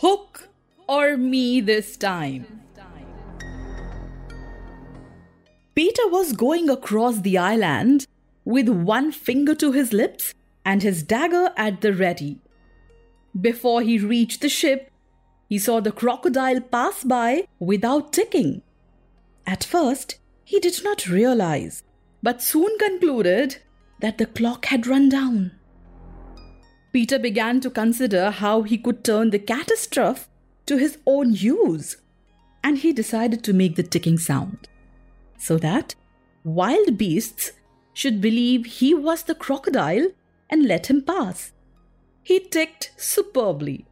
Hook or me this time? Peter was going across the island with one finger to his lips and his dagger at the ready. Before he reached the ship, he saw the crocodile pass by without ticking. At first, he did not realize, but soon concluded that the clock had run down. Peter began to consider how he could turn the catastrophe to his own use, and he decided to make the ticking sound so that wild beasts should believe he was the crocodile and let him pass. He ticked superbly,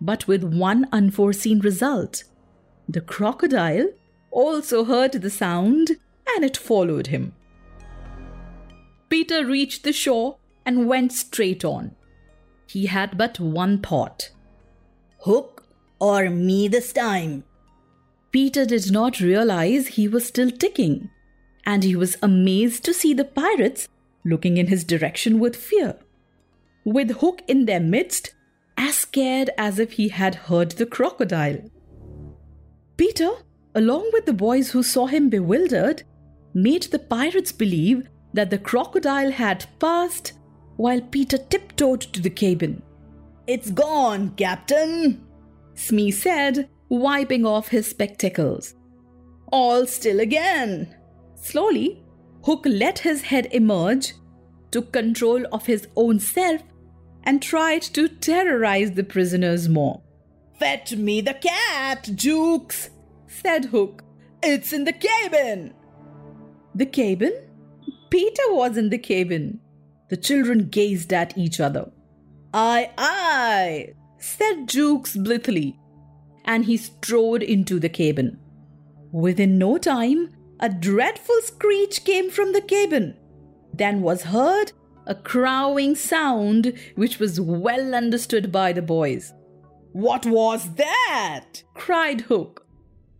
but with one unforeseen result. The crocodile also heard the sound and it followed him. Peter reached the shore and went straight on. He had but one thought Hook or me this time? Peter did not realize he was still ticking, and he was amazed to see the pirates looking in his direction with fear. With Hook in their midst, as scared as if he had heard the crocodile. Peter, along with the boys who saw him bewildered, made the pirates believe that the crocodile had passed while Peter tiptoed to the cabin. It's gone, Captain. Smee said, wiping off his spectacles. All still again. Slowly, Hook let his head emerge, took control of his own self, and tried to terrorize the prisoners more. Fetch me the cat, Jukes, Said Hook. It's in the cabin. The cabin? Peter was in the cabin. The children gazed at each other. Aye, aye. Said Jukes blithely, and he strode into the cabin. Within no time, a dreadful screech came from the cabin. Then was heard a crowing sound which was well understood by the boys. What was that? Cried Hook.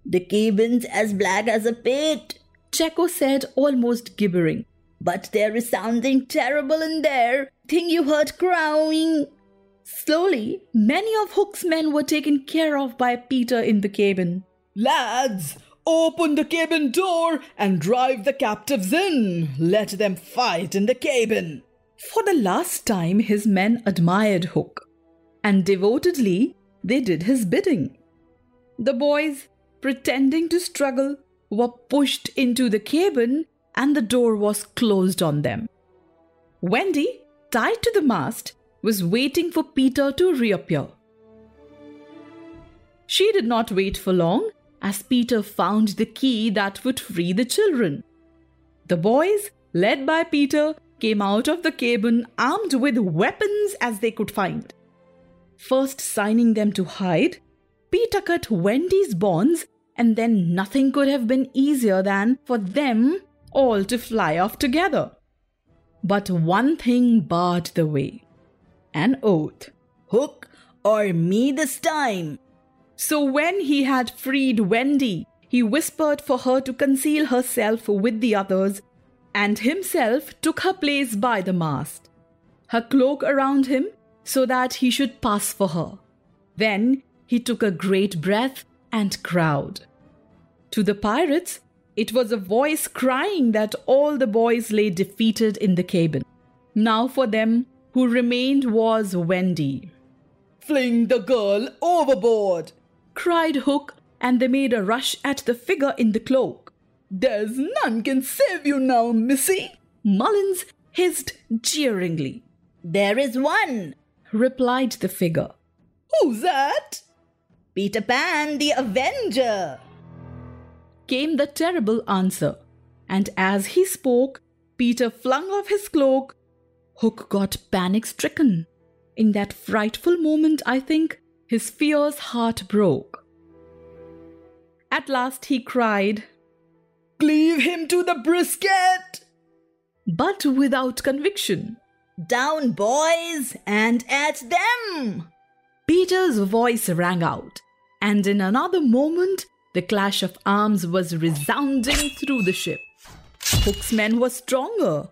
The cabin's as black as a pit, Cecco said, almost gibbering. But there is something terrible in there. Think you heard crowing? Slowly, many of Hook's men were taken care of by Peter in the cabin. Lads, open the cabin door and drive the captives in. Let them fight in the cabin. For the last time, his men admired Hook, and devotedly they did his bidding. The boys, pretending to struggle, were pushed into the cabin and the door was closed on them. Wendy, tied to the mast, was waiting for Peter to reappear. She did not wait for long, as Peter found the key that would free the children. The boys, led by Peter, came out of the cabin armed with weapons as they could find. First signing them to hide, Peter cut Wendy's bonds, and then nothing could have been easier than for them all to fly off together. But one thing barred the way an oath. Hook or me this time? So when he had freed Wendy, he whispered for her to conceal herself with the others, and himself took her place by the mast, her cloak around him so that he should pass for her. Then he took a great breath and crowed. To the pirates, it was a voice crying that all the boys lay defeated in the cabin. Now for them, who remained was Wendy. Fling the girl overboard. cried Hook, and they made a rush at the figure in the cloak. There's none can save you now, missy. Mullins hissed jeeringly. There is one. Replied the figure. Who's that? Peter Pan, the Avenger. Came the terrible answer, and as he spoke, Peter flung off his cloak. Hook got panic stricken. In that frightful moment, I think, his fierce heart broke. At last he cried, Cleave him to the brisket! but without conviction. Down, boys, and at them! Peter's voice rang out, and in another moment, the clash of arms was resounding through the ship. Hook's men were stronger,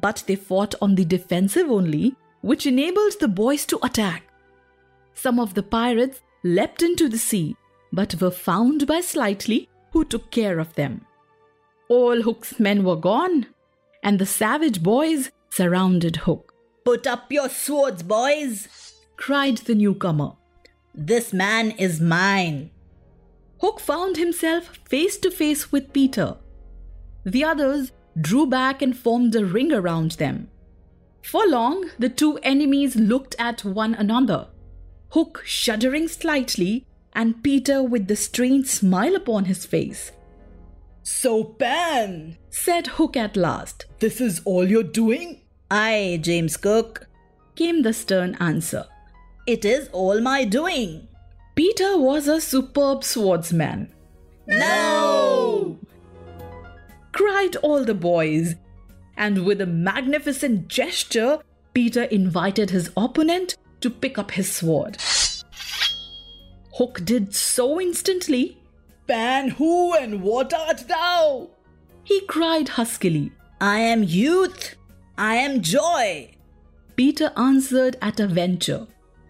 but they fought on the defensive only, which enabled the boys to attack. Some of the pirates leapt into the sea, but were found by Slightly, who took care of them. All Hook's men were gone, and the savage boys surrounded Hook. Put up your swords, boys! Cried the newcomer. This man is mine. Hook found himself face to face with Peter. The others drew back and formed a ring around them. For long, the two enemies looked at one another, Hook shuddering slightly, and Peter with the strange smile upon his face. So, Pan, Said Hook at last, this is all you're doing? Aye, James Hook. came the stern answer. It is all my doing. Peter was a superb swordsman, No! cried all the boys, and with a magnificent gesture, Peter invited his opponent to pick up his sword. Hook did so instantly, Pan, who and what art thou? he cried huskily. I am youth. I am joy. Peter answered at a venture.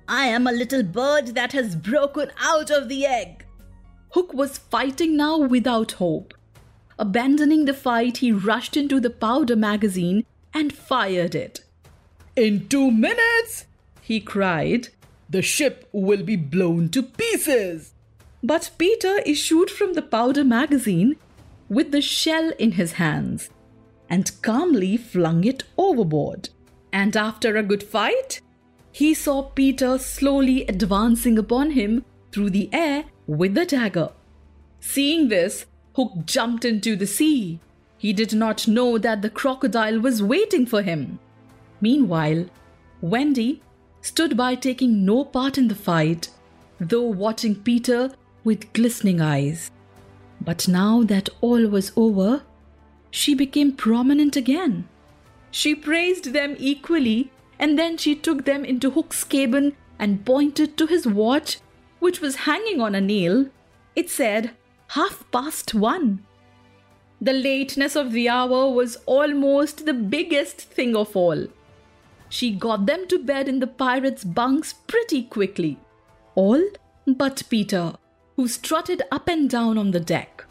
I am a little bird that has broken out of the egg. Hook was fighting now without hope. Abandoning the fight, he rushed into the powder magazine and fired it. In two minutes, He cried, the ship will be blown to pieces. but Peter issued from the powder magazine with the shell in his hands and calmly flung it overboard. And after a good fight, he saw Peter slowly advancing upon him through the air with the dagger. Seeing this, Hook jumped into the sea. He did not know that the crocodile was waiting for him. Meanwhile, Wendy stood by taking no part in the fight, though watching Peter with glistening eyes. But now that all was over, she became prominent again. She praised them equally, and then she took them into Hook's cabin and pointed to his watch, which was hanging on a nail. It said, half past one. The lateness of the hour was almost the biggest thing of all. She got them to bed in the pirates' bunks pretty quickly. All but Peter, who strutted up and down on the deck,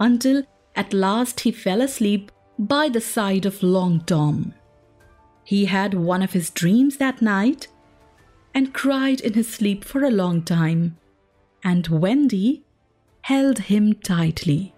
until at last he fell asleep by the side of Long Tom. He had one of his dreams that night and cried in his sleep for a long time, and Wendy held him tightly.